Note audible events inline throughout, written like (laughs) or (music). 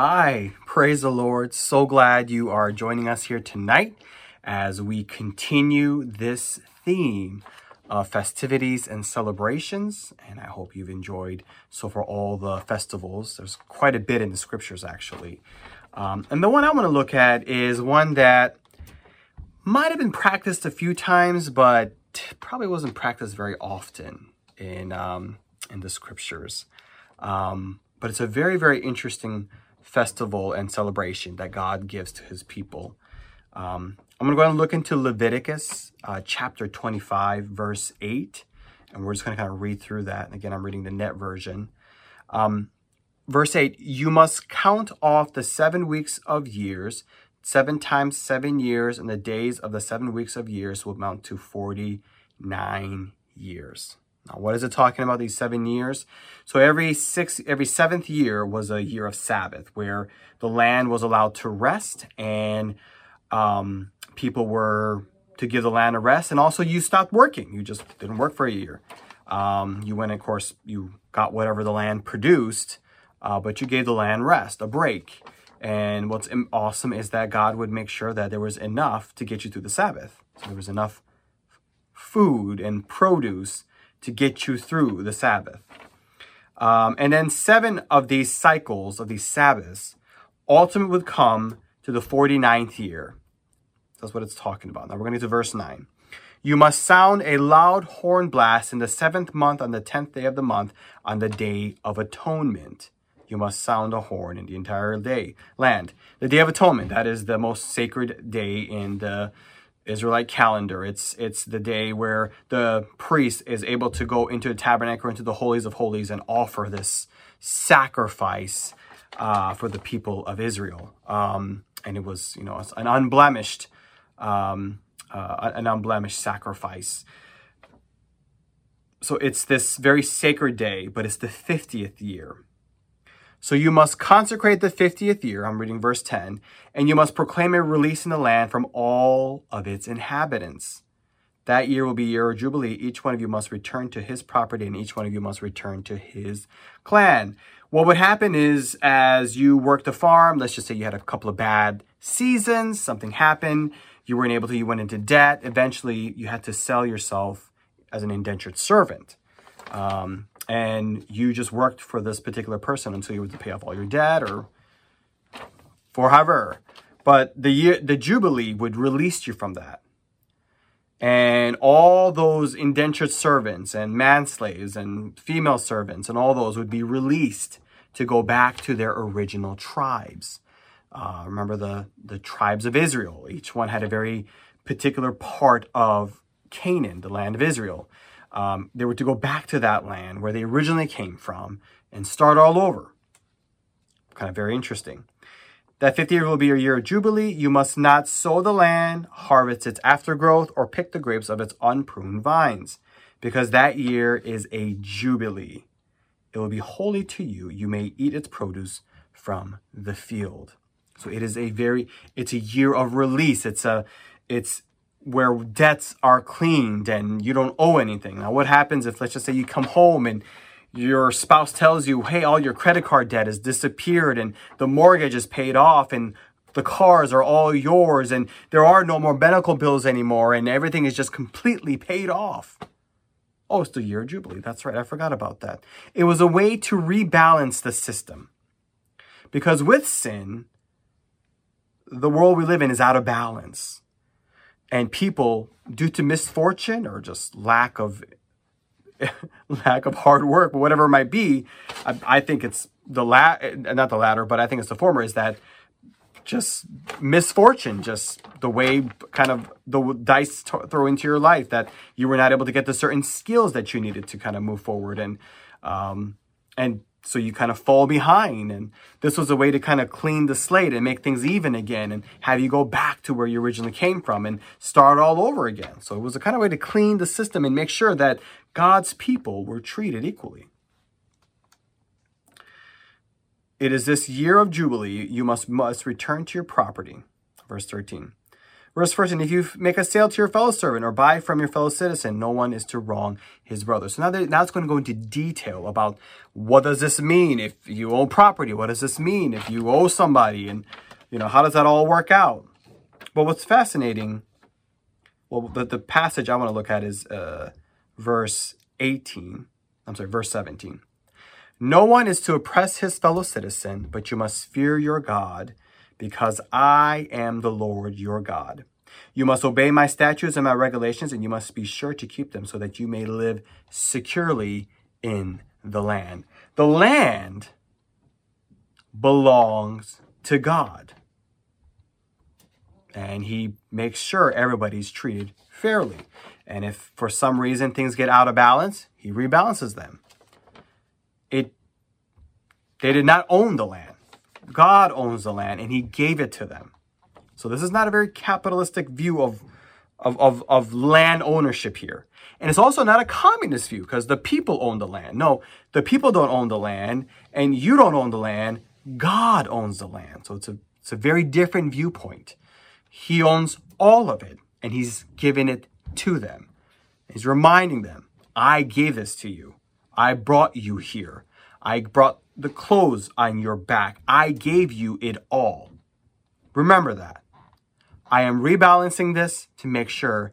Hi, praise the Lord. So glad you are joining us here tonight as we continue this theme of festivities and celebrations. And I hope you've enjoyed so for all the festivals. There's quite a bit in the scriptures, actually. Um, and the one I want to look at is one that might have been practiced a few times, but probably wasn't practiced very often in um, in the scriptures. Um, but it's a very, very interesting festival and celebration that God gives to his people. Um, I'm going to go and look into Leviticus uh, chapter 25, verse 8, and we're just going to kind of read through that. And again, I'm reading the net version. Um, verse 8 You must count off the seven weeks of years. Seven times seven years, and the days of the seven weeks of years will amount to 49 years. Now, what is it talking about these seven years? So every six, every seventh year was a year of Sabbath, where the land was allowed to rest, and um, people were to give the land a rest, and also you stopped working. You just didn't work for a year. Um, you went, of course, you got whatever the land produced, uh, but you gave the land rest, a break. And what's awesome is that God would make sure that there was enough to get you through the Sabbath. So there was enough food and produce to get you through the Sabbath. Um, and then seven of these cycles, of these Sabbaths, ultimately would come to the 49th year. That's what it's talking about. Now we're going to get to verse 9. You must sound a loud horn blast in the seventh month on the tenth day of the month on the day of atonement. You must sound a horn in the entire day land. The day of atonement, that is the most sacred day in the Israelite calendar. It's it's the day where the priest is able to go into the tabernacle, into the holies of holies, and offer this sacrifice uh, for the people of Israel. Um, and it was, you know, an unblemished, um, uh, an unblemished sacrifice. So it's this very sacred day, but it's the 50th year. So you must consecrate the 50th year, I'm reading verse 10, and you must proclaim a release in the land from all of its inhabitants. That year will be year of Jubilee. Each one of you must return to his property, and each one of you must return to his clan. What would happen is, as you worked the farm, let's just say you had a couple of bad seasons, something happened, you weren't able to, you went into debt. Eventually, you had to sell yourself as an indentured servant. Um, and you just worked for this particular person until you were to pay off all your debt or for however. But the year, the Jubilee would release you from that. And all those indentured servants and manslaves and female servants and all those would be released to go back to their original tribes. Uh, remember the, the tribes of Israel. Each one had a very particular part of Canaan, the land of Israel um, they were to go back to that land where they originally came from and start all over. Kind of very interesting. That 50 year will be your year of Jubilee. You must not sow the land, harvest its aftergrowth, or pick the grapes of its unpruned vines, because that year is a Jubilee. It will be holy to you. You may eat its produce from the field. So it is a very, it's a year of release. It's a, it's where debts are cleaned and you don't owe anything. Now, what happens if, let's just say, you come home and your spouse tells you, hey, all your credit card debt has disappeared and the mortgage is paid off and the cars are all yours and there are no more medical bills anymore and everything is just completely paid off. Oh, it's the year of Jubilee. That's right. I forgot about that. It was a way to rebalance the system. Because with sin, the world we live in is out of balance and people due to misfortune or just lack of (laughs) lack of hard work whatever it might be i, I think it's the la not the latter but i think it's the former is that just misfortune just the way kind of the dice t- throw into your life that you were not able to get the certain skills that you needed to kind of move forward and um and so you kind of fall behind. And this was a way to kind of clean the slate and make things even again and have you go back to where you originally came from and start all over again. So it was a kind of way to clean the system and make sure that God's people were treated equally. It is this year of Jubilee you must, must return to your property. Verse 13. Verse 14, if you make a sale to your fellow servant or buy from your fellow citizen, no one is to wrong his brother. So now, now it's going to go into detail about what does this mean if you own property? What does this mean if you owe somebody? And, you know, how does that all work out? But what's fascinating, well, the, the passage I want to look at is uh, verse 18. I'm sorry, verse 17. No one is to oppress his fellow citizen, but you must fear your God because I am the Lord your God. You must obey my statutes and my regulations, and you must be sure to keep them so that you may live securely in the land. The land belongs to God. And he makes sure everybody's treated fairly. And if for some reason things get out of balance, he rebalances them. It they did not own the land. God owns the land and he gave it to them. So this is not a very capitalistic view of, of, of, of land ownership here. And it's also not a communist view because the people own the land. No, the people don't own the land and you don't own the land. God owns the land. So it's a, it's a very different viewpoint. He owns all of it and he's given it to them. He's reminding them, I gave this to you. I brought you here. I brought the clothes on your back. I gave you it all. Remember that. I am rebalancing this to make sure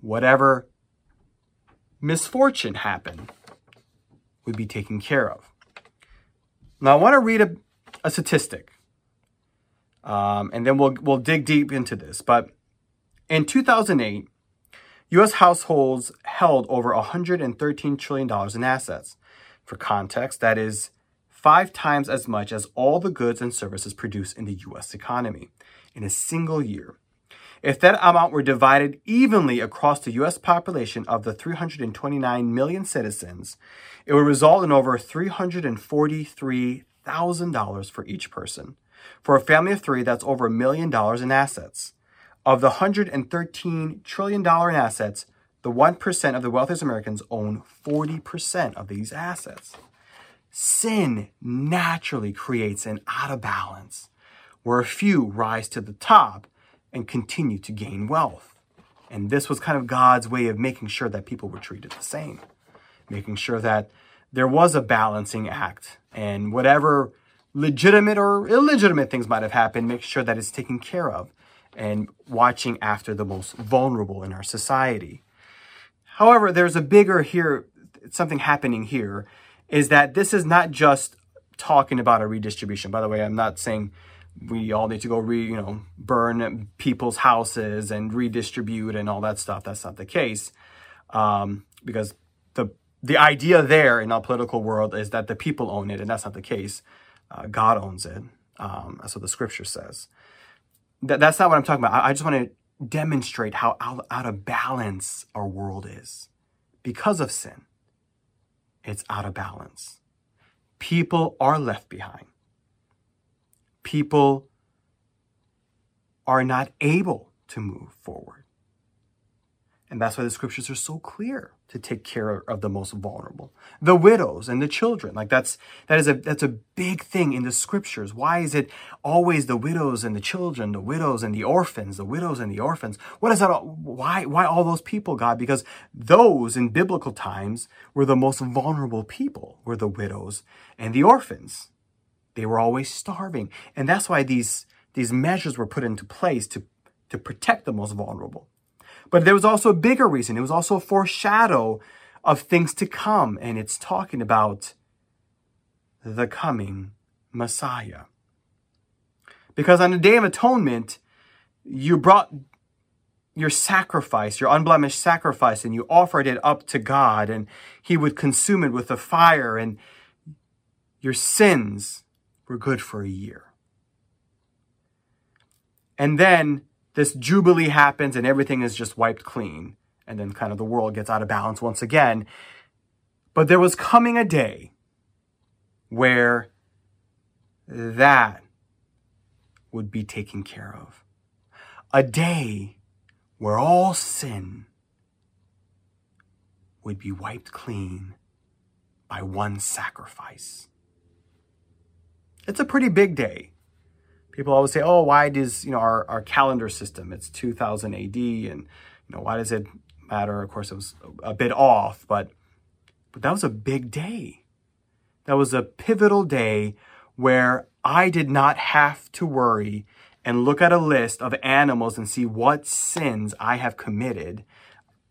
whatever misfortune happened would be taken care of. Now, I want to read a, a statistic, um, and then we'll, we'll dig deep into this. But in 2008, U.S. households held over $113 trillion in assets. For context, that is five times as much as all the goods and services produced in the US economy in a single year. If that amount were divided evenly across the US population of the 329 million citizens, it would result in over $343,000 for each person. For a family of three, that's over a million dollars in assets. Of the $113 trillion in assets, the 1% of the wealthiest Americans own 40% of these assets. Sin naturally creates an out of balance where a few rise to the top and continue to gain wealth. And this was kind of God's way of making sure that people were treated the same, making sure that there was a balancing act and whatever legitimate or illegitimate things might have happened, make sure that it's taken care of and watching after the most vulnerable in our society. However, there's a bigger here, something happening here, is that this is not just talking about a redistribution. By the way, I'm not saying we all need to go re, you know, burn people's houses and redistribute and all that stuff. That's not the case. Um, because the the idea there in our political world is that the people own it, and that's not the case. Uh, God owns it. Um, that's what the scripture says. That, that's not what I'm talking about. I, I just want to demonstrate how out, out of balance our world is because of sin. It's out of balance. People are left behind. People are not able to move forward. And that's why the scriptures are so clear to take care of the most vulnerable. The widows and the children like that's that is a that's a big thing in the scriptures. Why is it always the widows and the children the widows and the orphans the widows and the orphans? What is that why why all those people god? Because those in biblical times were the most vulnerable people were the widows and the orphans. They were always starving. And that's why these these measures were put into place to to protect the most vulnerable but there was also a bigger reason. It was also a foreshadow of things to come. And it's talking about the coming Messiah. Because on the Day of Atonement, you brought your sacrifice, your unblemished sacrifice, and you offered it up to God, and He would consume it with the fire, and your sins were good for a year. And then this jubilee happens and everything is just wiped clean. And then kind of the world gets out of balance once again. But there was coming a day where that would be taken care of. A day where all sin would be wiped clean by one sacrifice. It's a pretty big day People always say, oh, why does, you know, our, our calendar system, it's 2000 AD, and, you know, why does it matter? Of course, it was a bit off, but, but that was a big day. That was a pivotal day where I did not have to worry and look at a list of animals and see what sins I have committed.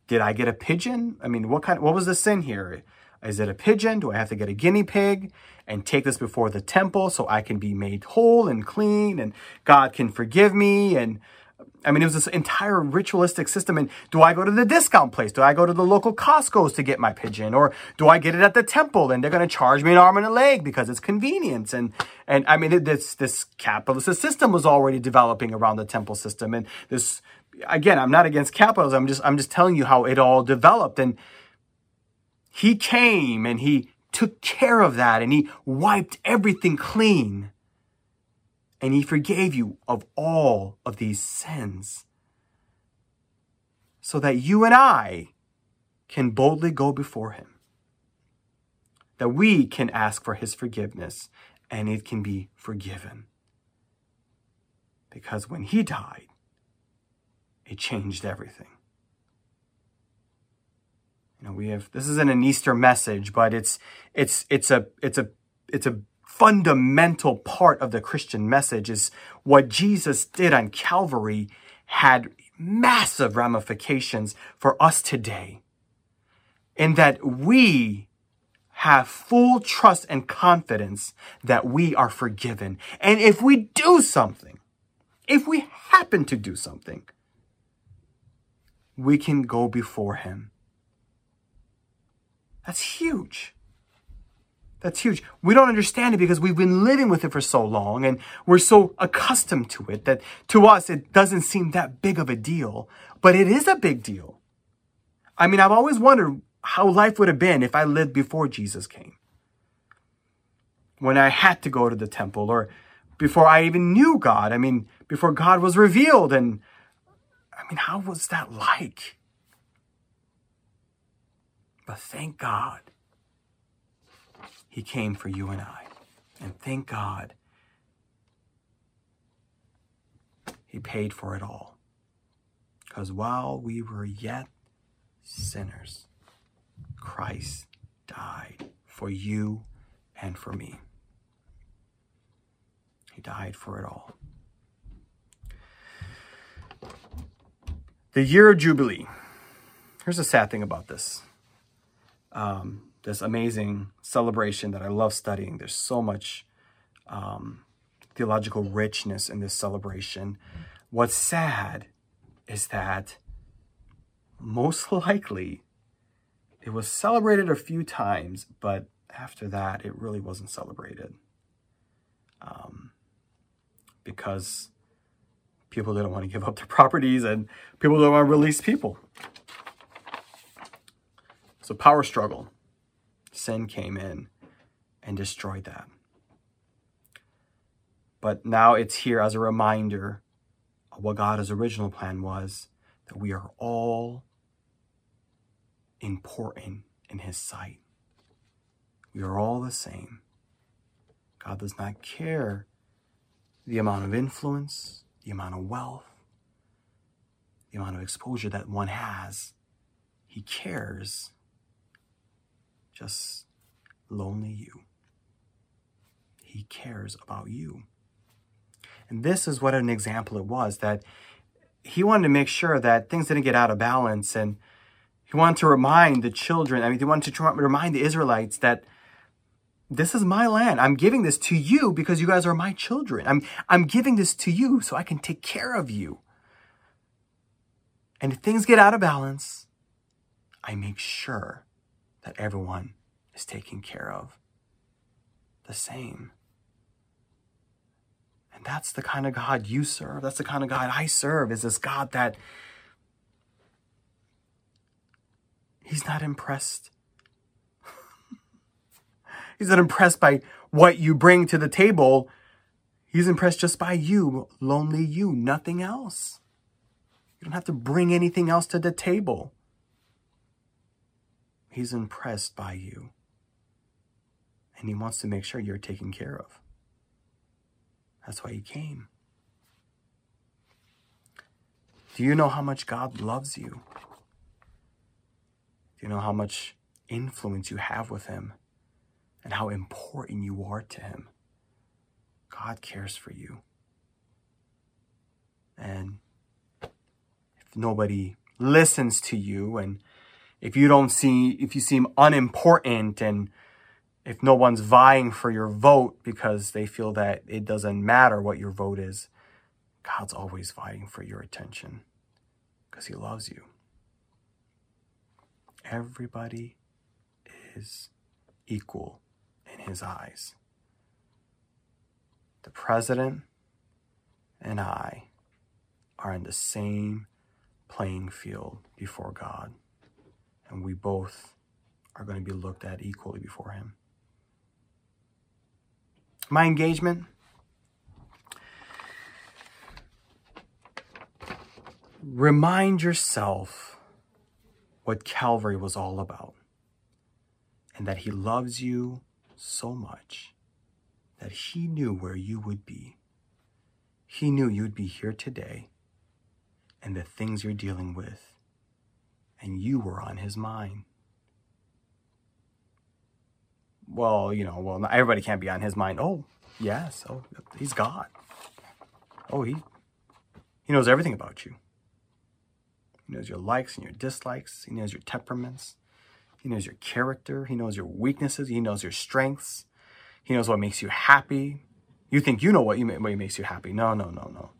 Did I get a pigeon? I mean, what kind, what was the sin here? Is it a pigeon? Do I have to get a guinea pig and take this before the temple so I can be made whole and clean and God can forgive me? And I mean, it was this entire ritualistic system. And do I go to the discount place? Do I go to the local Costco's to get my pigeon? Or do I get it at the temple and they're going to charge me an arm and a leg because it's convenience? And, and I mean, this, this capitalist system was already developing around the temple system. And this, again, I'm not against capitalism. I'm just, I'm just telling you how it all developed. And, he came and he took care of that and he wiped everything clean. And he forgave you of all of these sins. So that you and I can boldly go before him. That we can ask for his forgiveness and it can be forgiven. Because when he died, it changed everything. You know, we have this isn't an Easter message, but it's it's it's a it's a it's a fundamental part of the Christian message is what Jesus did on Calvary had massive ramifications for us today. In that we have full trust and confidence that we are forgiven. And if we do something, if we happen to do something, we can go before him that's huge. That's huge. We don't understand it because we've been living with it for so long and we're so accustomed to it that to us it doesn't seem that big of a deal, but it is a big deal. I mean, I've always wondered how life would have been if I lived before Jesus came. When I had to go to the temple or before I even knew God. I mean, before God was revealed. And I mean, how was that like? But thank God he came for you and I. And thank God he paid for it all. Because while we were yet sinners, Christ died for you and for me. He died for it all. The year of Jubilee. Here's the sad thing about this um, this amazing celebration that I love studying. There's so much um, theological richness in this celebration. What's sad is that most (laughs) likely it was celebrated a few times, but after that, it really wasn't celebrated. Um, because people didn't want to give up their (laughs) properties and people don't want to release people. So power struggle. Sin came in and destroyed that. But now it's here as a reminder of what God's original plan was that we are all important in His sight. We are all the same. God does not care the amount of influence, the amount of wealth, the amount of exposure that one has. He cares just lonely you. He cares about you. And this is what an example it was that he wanted to make sure that things didn't get out of balance. And he wanted to remind the children, I mean, he wanted to remind the Israelites that this is my land. I'm giving this to you because you guys are my children. I'm, I'm giving this to you so I can take care of you. And if things get out of balance, I make sure that everyone is taken care of the same. And that's the kind of God you serve. That's the kind of God I serve, is this God that He's not impressed. (laughs) He's not impressed by what you bring to the table. He's impressed just by you, lonely you, nothing else. You don't have to bring anything else to the table. He's impressed by you. And he wants to make sure you're taken care of. That's why he came. Do you know how much God loves you? Do you know how much influence you have with him and how important you are to him? God cares for you. And if nobody listens to you and if you don't see, if you seem unimportant and if no one's vying for your vote because they feel that it doesn't matter what your vote is, God's always vying for your attention because He loves you. Everybody is equal in His eyes. The president and I are in the same playing field before God, and we both are going to be looked at equally before Him. My engagement Remind yourself what Calvary was all about and that He loves you so much that He knew where you would be. He knew you'd be here today and the things you're dealing with, and you were on His mind. Well, you know, well, not everybody can't be on His mind. Oh, yes. Oh, He's God. Oh, He, he knows everything about you. He knows your likes and your dislikes. He knows your temperaments. He knows your character. He knows your weaknesses. He knows your strengths. He knows what makes you happy. You think you know what, you, what makes you happy. No, no, no, no.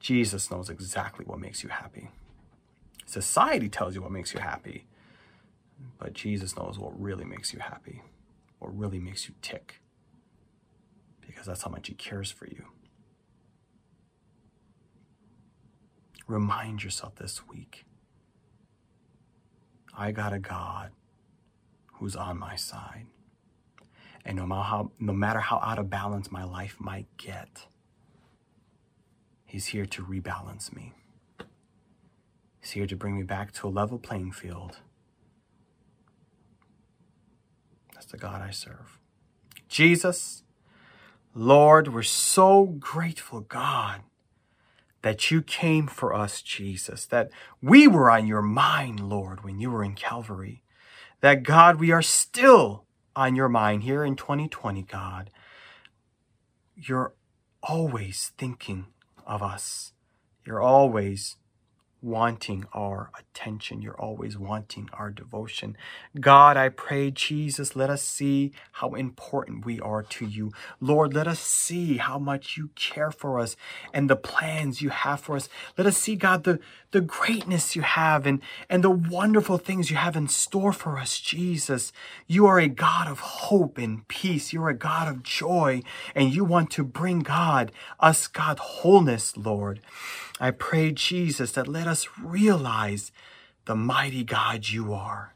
Jesus knows exactly what makes you happy. Society tells you what makes you happy. But Jesus knows what really makes you happy, what really makes you tick. Because that's how much He cares for you. Remind yourself this week I got a God who's on my side. And no matter how, no matter how out of balance my life might get, He's here to rebalance me. He's here to bring me back to a level playing field. That's the God I serve. Jesus, Lord, we're so grateful, God, that you came for us, Jesus, that we were on your mind, Lord, when you were in Calvary. That God, we are still on your mind here in 2020, God. You're always thinking of us. You're always wanting our attention. You're always wanting our devotion. God, I pray, Jesus, let us see how important we are to you. Lord, let us see how much you care for us and the plans you have for us. Let us see, God, the, the greatness you have and, and the wonderful things you have in store for us, Jesus. You are a God of hope and peace. You're a God of joy, and you want to bring God, us, God, wholeness, Lord. I pray, Jesus, that let us realize the mighty God you are.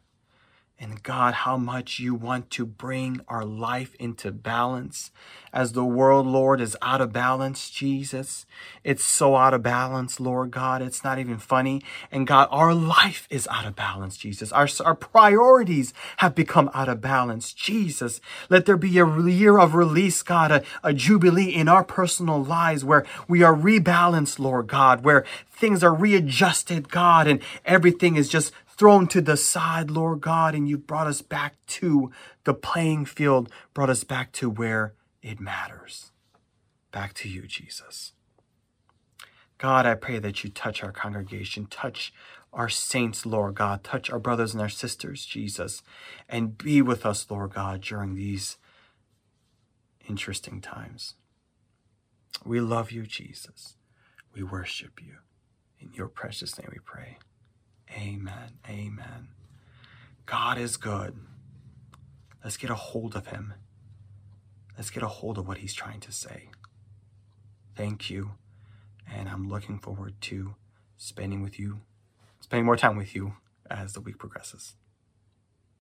And God, how much you want to bring our life into balance as the world, Lord, is out of balance, Jesus. It's so out of balance, Lord God. It's not even funny. And God, our life is out of balance, Jesus. Our, our priorities have become out of balance, Jesus. Let there be a year of release, God, a, a jubilee in our personal lives where we are rebalanced, Lord God, where things are readjusted, God, and everything is just thrown to the side, Lord God, and you've brought us back to the playing field, brought us back to where it matters. Back to you, Jesus. God, I pray that you touch our congregation, touch our saints, Lord God, touch our brothers and our sisters, Jesus, and be with us, Lord God, during these interesting times. We love you, Jesus. We worship you. In your precious name we pray. Amen. Amen. God is good. Let's get a hold of him. Let's get a hold of what he's trying to say. Thank you. And I'm looking forward to spending with you, spending more time with you as the week progresses.